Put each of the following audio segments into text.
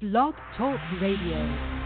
Blog Talk Radio.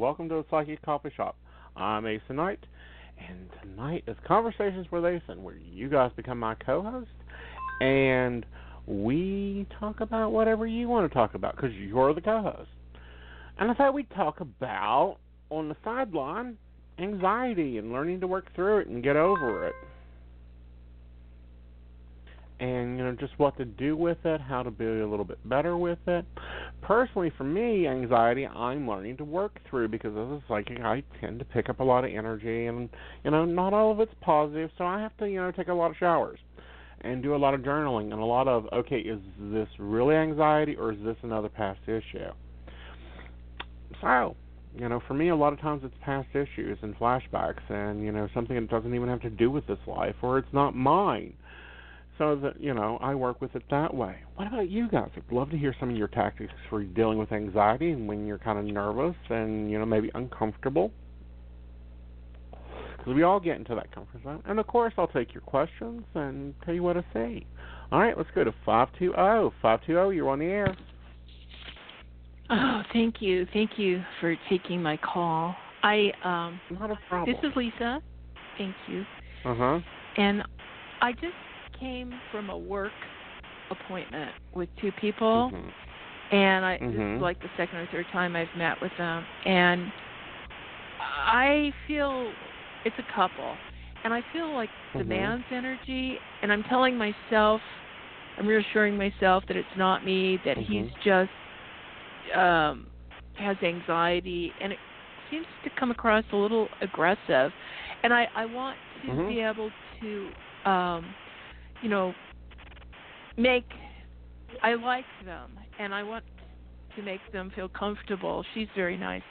Welcome to the Psychic Coffee Shop. I'm Ace Knight, and tonight is Conversations with Ace, where you guys become my co-host, and we talk about whatever you want to talk about because you're the co-host. And I thought we'd talk about on the sideline anxiety and learning to work through it and get over it and you know just what to do with it, how to be a little bit better with it. Personally, for me, anxiety I'm learning to work through because as a psychic, I tend to pick up a lot of energy, and you know not all of it's positive, so I have to you know take a lot of showers and do a lot of journaling and a lot of okay, is this really anxiety or is this another past issue? So, you know, for me, a lot of times it's past issues and flashbacks, and you know something that doesn't even have to do with this life, or it's not mine so that you know I work with it that way. What about you guys? I'd love to hear some of your tactics for dealing with anxiety and when you're kind of nervous and you know maybe uncomfortable. Because we all get into that comfort zone. And of course, I'll take your questions and tell you what to say. All right, let's go to five two zero. Five two zero. You're on the air. Oh, thank you, thank you for taking my call. I um. Not a problem. This is Lisa. Thank you. Uh huh. And I just came from a work appointment with two people, mm-hmm. and I mm-hmm. this is mm-hmm. like the second or third time I've met with them, and I feel it's a couple, and I feel like mm-hmm. the man's energy, and I'm telling myself, I'm reassuring myself that it's not me, that mm-hmm. he's just um has anxiety, and it seems to come across a little aggressive, and I I want to mm-hmm. be able to um you know, make I like them and I want to make them feel comfortable. She's very nice.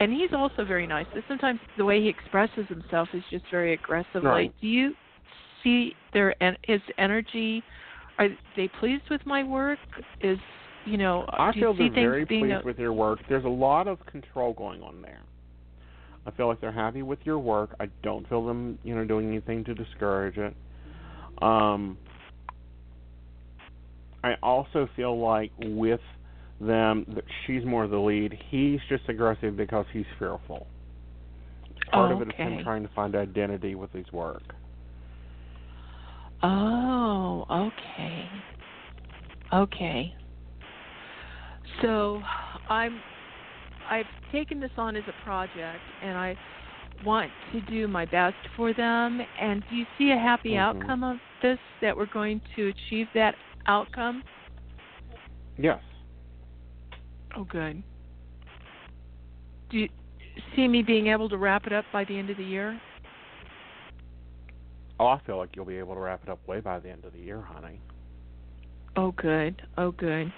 And he's also very nice. But sometimes the way he expresses himself is just very aggressively. Right. Do you see their his energy? Are they pleased with my work? Is you know? Uh, I do feel you see they're very pleased a, with your work. There's a lot of control going on there. I feel like they're happy with your work. I don't feel them, you know, doing anything to discourage it. Um, I also feel like with them that she's more the lead. He's just aggressive because he's fearful. Part oh, of it is him trying to find identity with his work. Oh, okay. Okay. So I'm I've taken this on as a project and I want to do my best for them. And do you see a happy mm-hmm. outcome of this? That we're going to achieve that outcome? Yes, Oh, good. Do you see me being able to wrap it up by the end of the year? Oh, I feel like you'll be able to wrap it up way by the end of the year, honey. Oh, good. Oh, good.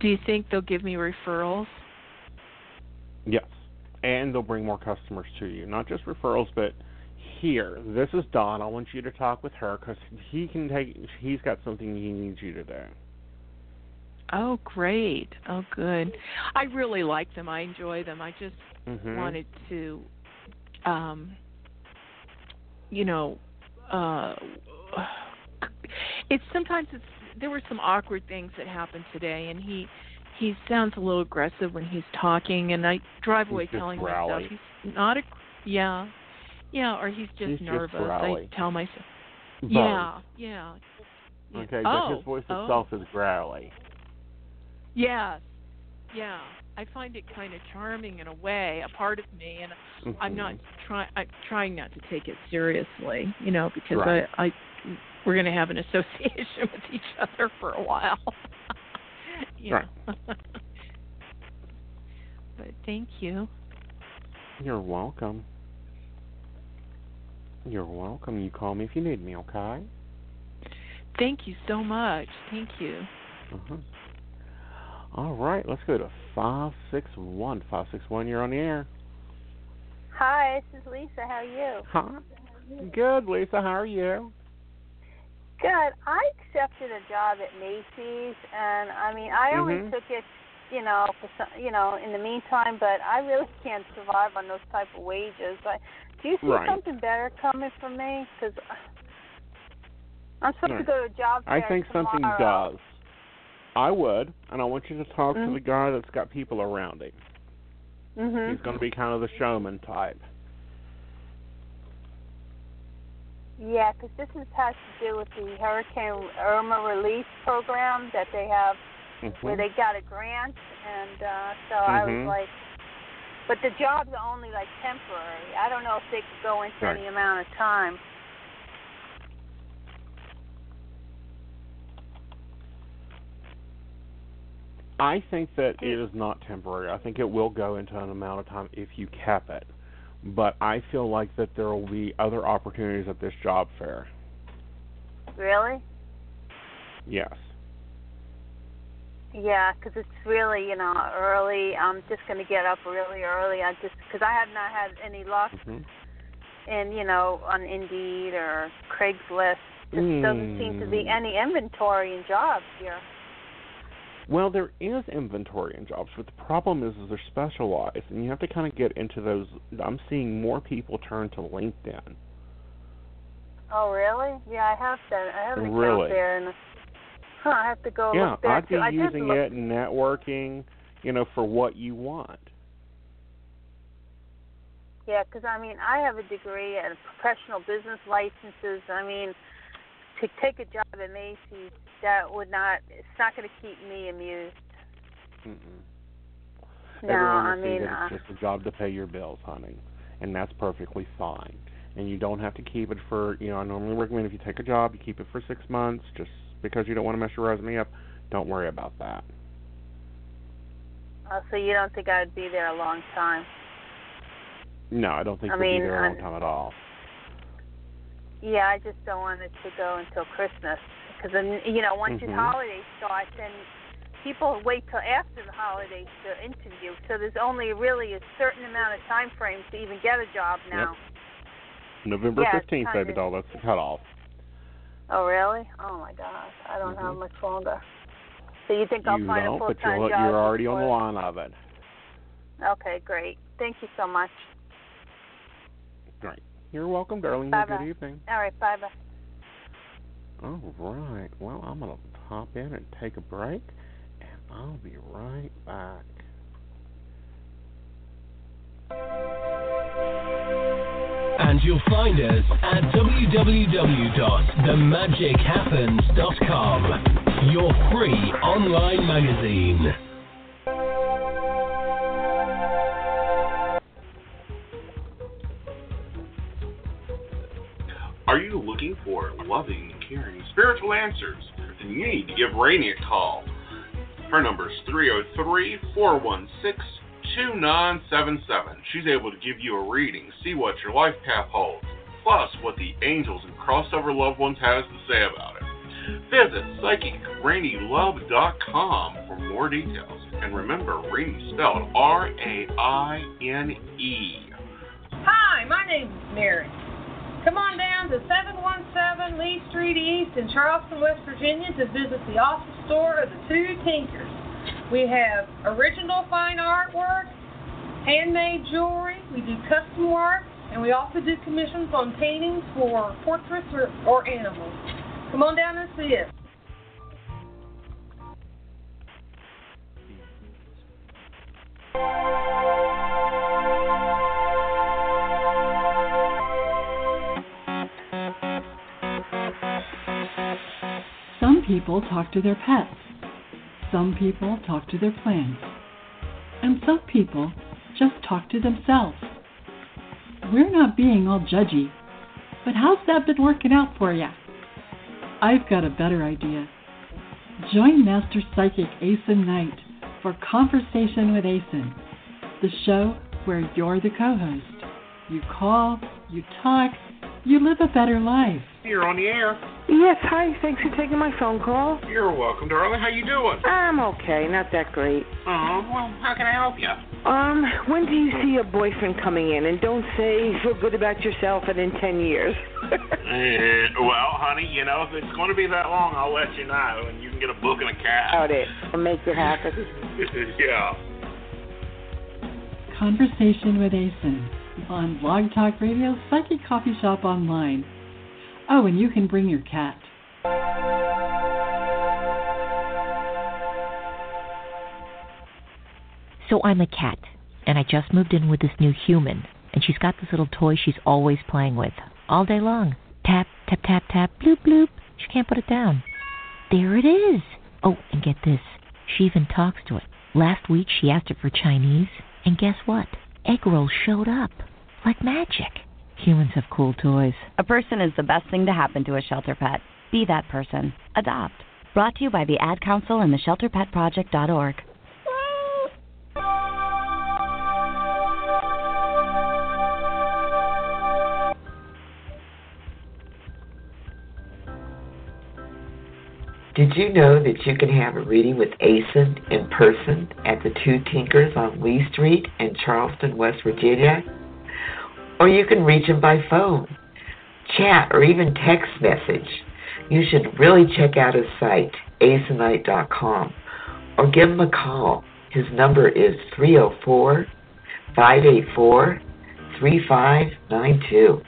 Do you think they'll give me referrals? Yes, and they'll bring more customers to you. Not just referrals, but here, this is Don. I want you to talk with her because he can take. He's got something he needs you to do. Oh, great. Oh, good. I really like them. I enjoy them. I just Mm-hmm. wanted to, um, you know, uh, it's sometimes it's there were some awkward things that happened today, and he he sounds a little aggressive when he's talking, and I drive away telling growly. myself he's not a yeah, yeah, or he's just He's nervous. growly. I tell myself, Both. yeah, yeah. Okay, oh, but his voice oh. itself is growly. Yes. Yeah. I find it kind of charming in a way, a part of me, and I'm not Mhm. trying. I'm trying not to take it seriously, you know, because Right. I, I, we're going to have an association with each other for a while. you Right. but thank you. You're welcome. You're welcome. You call me if you need me, okay? Thank you so much. Thank you. Uh-huh. All right, let's go to 561. 561, you're on the air. Hi, this is Lisa. How are you? Huh? Good, Lisa. How are you? Good. I accepted a job at Macy's, and I mean, I only Mhm. took it, you know, for some, you know, in the meantime. But I really can't survive on those type of wages. I, do you see Right. something better coming for me? Because I'm supposed Right. to go to a job fair I think something does. I would, and I want you to talk to Mhm. the guy that's got people around him. Mhm. He's going to be kind of the showman type. Yeah, because this is, has to do with the Hurricane Irma relief program that they have Mhm. where they got a grant, and uh, so I was Mhm. like, but the jobs are only like temporary. I don't know if they could go into Right. any amount of time. I think that it is not temporary. I think it will go into an amount of time if you cap it. But I feel like that there will be other opportunities at this job fair. Really? Yes. Yeah, because it's really you know early. I'm just going to get up really early. I just because I have not had any luck hmm in you know on Indeed or Craigslist. Just doesn't seem to be Mm. any inventory in jobs here. Well, there is inventory in jobs, but the problem is, is they're specialized, and you have to kind of get into those. I'm seeing more people turn to LinkedIn. Oh really? Yeah, I have that. I have an account Really? there, and huh, I have to go yeah, look there I'd be too. Using it in networking, you know, for what you want. Yeah, because I mean, I have a degree and professional business licenses. I mean, to take a job at Macy's, that would not. It's not going to keep me amused. Mm-mm. No, Everyone I mean, that uh, it's just a job to pay your bills, honey, and that's perfectly fine. And you don't have to keep it for, you know, I normally recommend if you take a job, you keep it for six months, just because you don't want to mess your resume up. Don't worry about that. uh, so you don't think I'd be there a long time? No, I don't think I you'll mean, be there a long I'm- time at all. Yeah, I just don't want it to go until Christmas because then you know once Mhm. your holiday starts, then people wait till after the holidays to interview. So there's only really a certain amount of time frame to even get a job now. November Yeah, 15th, baby doll, that's the cutoff. Oh really? Oh my gosh, I don't have Mhm. much longer. So you think I'll you find a full but time you're, job? you're already on the line of it. Okay, great. Thank you so much. Great. You're welcome, darling. Have a Bye-bye. good evening. All right, bye bye. All right. Well, I'm going to hop in and take a break, and I'll be right back. And you'll find us at www.themagichappens.com, your free online magazine. Are you looking for loving, caring, spiritual answers? Then you need to give Raine a call. Her number is 303 416 2977. She's able to give you a reading, see what your life path holds, plus what the angels and crossover loved ones has to say about it. Visit PsychicRaineLove.com for more details. And remember, Raine spelled R A I N E. Hi, my name is Mary. Come on down to 717 Lee Street East in Charleston, West Virginia to visit the office store of the Two Tinkers. We have original fine artwork, handmade jewelry, we do custom work, and we also do commissions on paintings for portraits or, or animals. Come on down and see us. People talk to their pets. Some people talk to their plants. And some people just talk to themselves. We're not being all judgy, but how's that been working out for you? I've got a better idea. Join Master Psychic Aeson Knight for Conversation with Aeson, the show where you're the co host. You call, you talk, you live a better life. You're on the air. Yes, hi. Thanks for taking my phone call. You're welcome, darling. How you doing? I'm okay, not that great. Oh, well, how can I help you? Um, when do you see your boyfriend coming in? And don't say feel good about yourself and in ten years. Uh, well, honey, you know, if it's going to be that long, I'll let you know, and you can get a book and a cab. About it. I'll make you happy. yeah. Conversation with Aeson on Blog Talk Radio, Psychic Coffee Shop Online. Oh, and you can bring your cat. So I'm a cat, and I just moved in with this new human, and she's got this little toy she's always playing with, all day long. Tap, tap, tap, tap, bloop, bloop. She can't put it down. There it is. Oh, and get this. She even talks to it. Last week she asked it for Chinese, and guess what? Egg rolls showed up. Like magic. Humans have cool toys. A person is the best thing to happen to a shelter pet. Be that person. Adopt. Brought to you by the Ad Council and the ShelterPetProject.org. Did you know that you can have a reading with Aeson in person at the Two Tinkers on Lee Street in Charleston, West Virginia? Or you can reach him by phone, chat, or even text message. You should really check out his site, aesonknight.com, or give him a call. His number is 304 584 3592.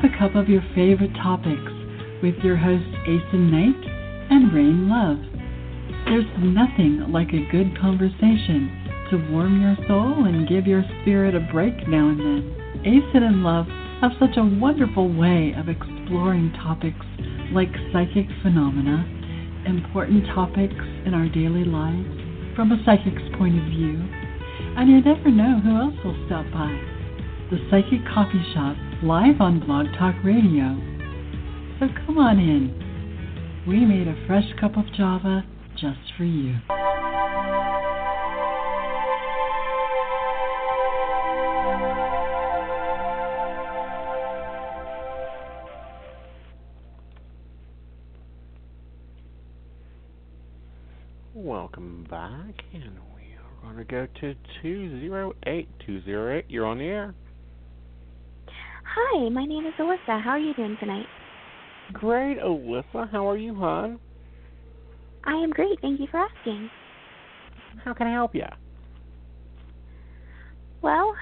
Have a cup of your favorite topics with your hosts Aeson Knight and Raine Love. There's nothing like a good conversation to warm your soul and give your spirit a break now and then. Aeson and Love have such a wonderful way of exploring topics like psychic phenomena, important topics in our daily lives from a psychic's point of view, and you never know who else will stop by. The Psychic Coffee Shop, live on Blog Talk Radio. So come on in. We made a fresh cup of Java just for you. Welcome back, and we are going to go to 208208. You're on the air. Hi, my name is Alyssa. How are you doing tonight? Great, Alyssa. How are you, hon? I am great. Thank you for asking. How can I help you? Well,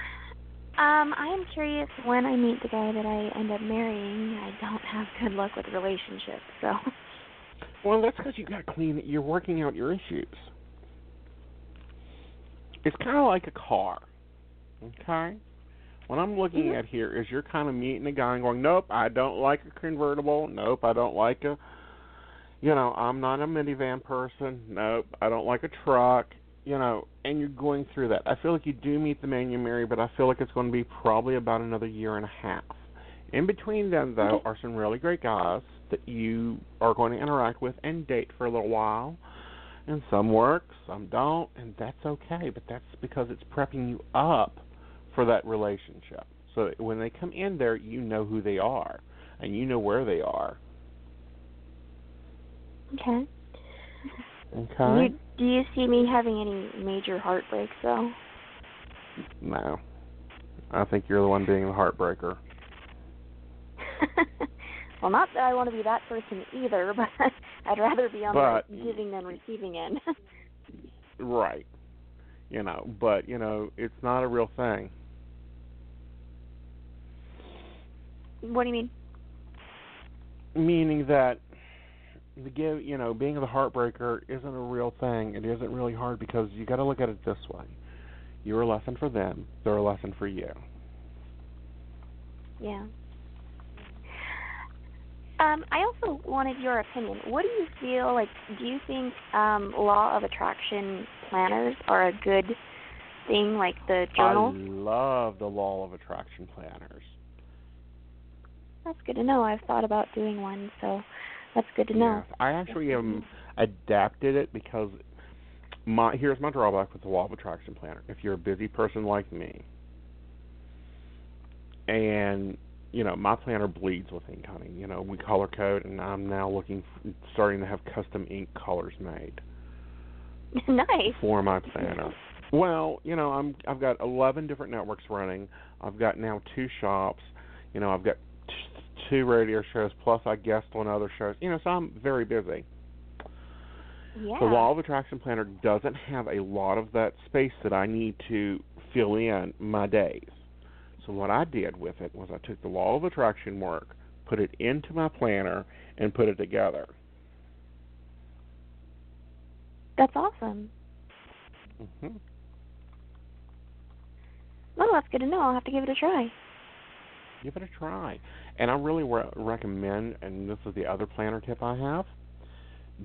um, I am curious when I meet the guy that I end up marrying. I don't have good luck with relationships, so. Well, that's because you got clean. You're working out your issues. It's kind of like a car. Okay? What I'm looking Mhm. at here is you're kind of meeting a guy and going, nope, I don't like a convertible. Nope, I don't like a you know, I'm not a minivan person. Nope, I don't like a truck. You know, and you're going through that. I feel like you do meet the man you marry, but I feel like it's going to be probably about another year and a half. In between them, though, are some really great guys that you are going to interact with and date for a little while. And some work, some don't, and that's okay. But that's because it's prepping you up for that relationship. So when they come in there, you know who they are and you know where they are. Okay. Okay. You, do you see me having any major heartbreaks though? No. I think you're the one being the heartbreaker. well, not that I want to be that person either, but I'd rather be on But- the giving than receiving end. Right. You know, but you know, it's not a real thing. What do you mean? Meaning that the give, you know, being the heartbreaker isn't a real thing. It isn't really hard because you got to look at it this way: you're a lesson for them; they're a lesson for you. Yeah. Um, I also wanted your opinion. What do you feel like? Do you think um, law of attraction planners are a good thing, like the journal? I love the law of attraction planners. That's good to know. I've thought about doing one, so that's good to know. Yes, I actually um adapted it because my here's my drawback with the law of attraction planner. If you're a busy person like me, and you know my planner bleeds with ink, honey. You know we color code, and I'm now looking starting to have custom ink colors made nice. for my planner. Well, you know I'm I've got 11 different networks running. I've got now two shops. You know I've got two radio shows plus I guest on other shows. You know so I'm very busy. Yeah. The law of attraction planner doesn't have a lot of that space that I need to fill in my days. So what I did with it was I took the law of attraction work, put it into my planner, and put it together. That's awesome. hmm Well, that's good to know. I'll have to give it a try. Give it a try. And I really re- recommend, and this is the other planner tip I have,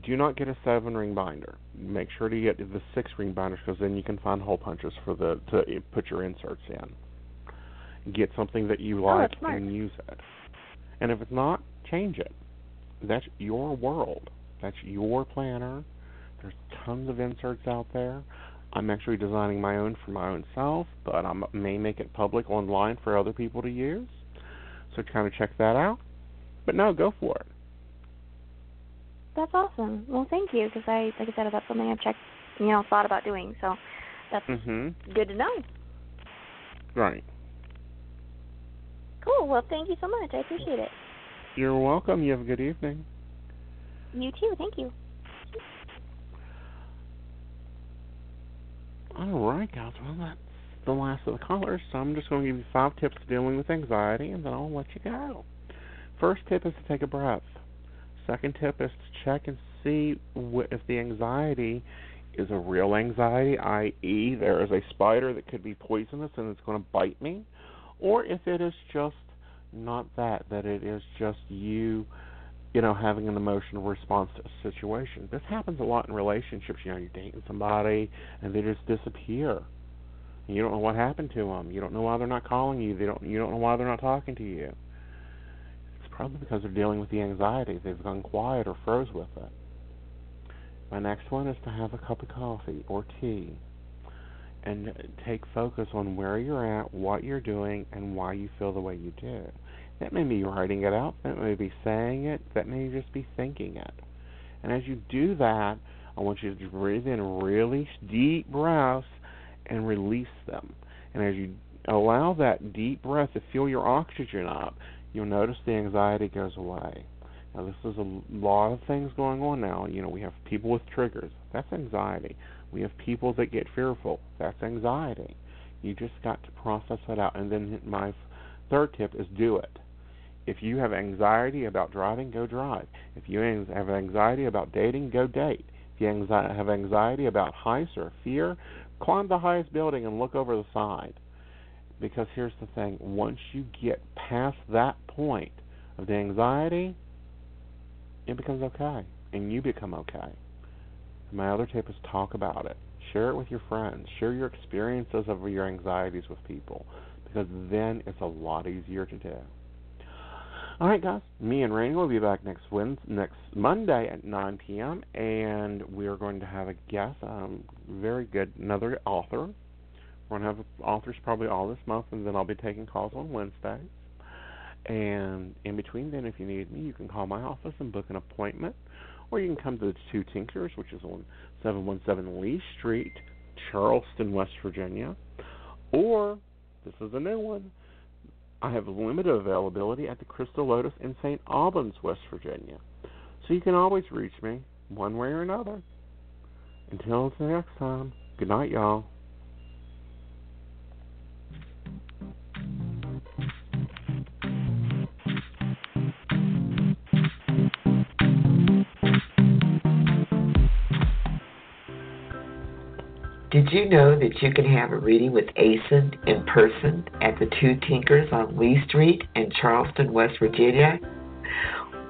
do not get a seven ring binder. Make sure to get the six ring binders because then you can find hole punches for the to eh, put your inserts in. Get something that you Oh, like smart. and use it. And if it's not, change it. That's your world. That's your planner. There's tons of inserts out there. I'm actually designing my own for my own self, but I may make it public online for other people to use. So kind of check that out. But no, go for it. That's awesome. Well, thank you, because I, like I said, that's something I've checked, you know, thought about doing. So that's Mhm. good to know. Right. Cool. Well, thank you so much. I appreciate it. You're welcome. You have a good evening. You too. Thank you. All right, guys. Well, that's the last of the callers. So I'm just going to give you five tips dealing with anxiety, and then I'll let you go. First tip is to take a breath. Second tip is to check and see if the anxiety is a real anxiety, i.e., there is a spider that could be poisonous and it's going to bite me, or if it is just not that, that it is just you, you know, having an emotional response to a situation. This happens a lot in relationships. You know, you're dating somebody and they just disappear. You don't know what happened to them. You don't know why they're not calling you. They don't. You don't know why they're not talking to you. It's probably because they're dealing with the anxiety. They've gone quiet or froze with it. My next one is to have a cup of coffee or tea and take focus on where you're at, what you're doing, and why you feel the way you do. That may be writing it out, that may be saying it, that may just be thinking it. And as you do that, I want you to breathe in really deep breaths and release them. And as you allow that deep breath to fill your oxygen up, you'll notice the anxiety goes away. Now, this is a lot of things going on now. You know, we have people with triggers. That's anxiety. We have people that get fearful. That's anxiety. You just got to process that out. And then my third tip is do it. If you have anxiety about driving, go drive. If you have anxiety about dating, go date. If you have anxiety about heights or fear, climb the highest building and look over the side. Because here's the thing once you get past that point of the anxiety, it becomes okay. and you become okay. My other tip is talk about it. Share it with your friends. Share your experiences of your anxieties with people because then it's a lot easier to do. All right, guys. Me and Raine will be back next Wednesday, next Monday at 9 p.m. and we are going to have a guest, um, very good, another author. We're going to have authors probably all this month, and then I'll be taking calls on Wednesdays. And in between then, if you need me, you can call my office and book an appointment, or you can come to the Two Tinkers, which is on 717 Lee Street, Charleston, West Virginia, or this is a new one I have limited availability at the Crystal Lotus in St. Albans, West Virginia. So you can always reach me one way or another. Until next time, good night, y'all. Did you know that you can have a reading with Aeson in person at the Two Tinkers on Lee Street in Charleston, West Virginia?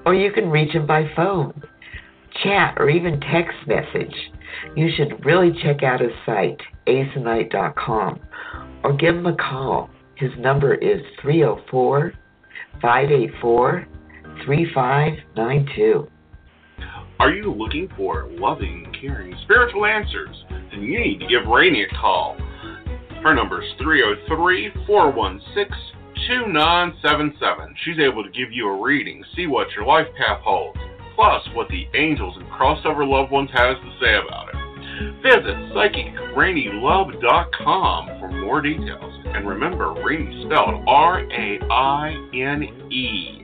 Or you can reach him by phone, chat, or even text message. You should really check out his site, aesonknight.com, or give him a call. His number is 304 584 3592. Are you looking for loving, caring, spiritual answers? Then you need to give Raine a call. Her number is 303 416 2977. She's able to give you a reading, see what your life path holds, plus what the angels and crossover loved ones has to say about it. Visit PsychicRaineLove.com for more details. And remember, Raine spelled R A I N E.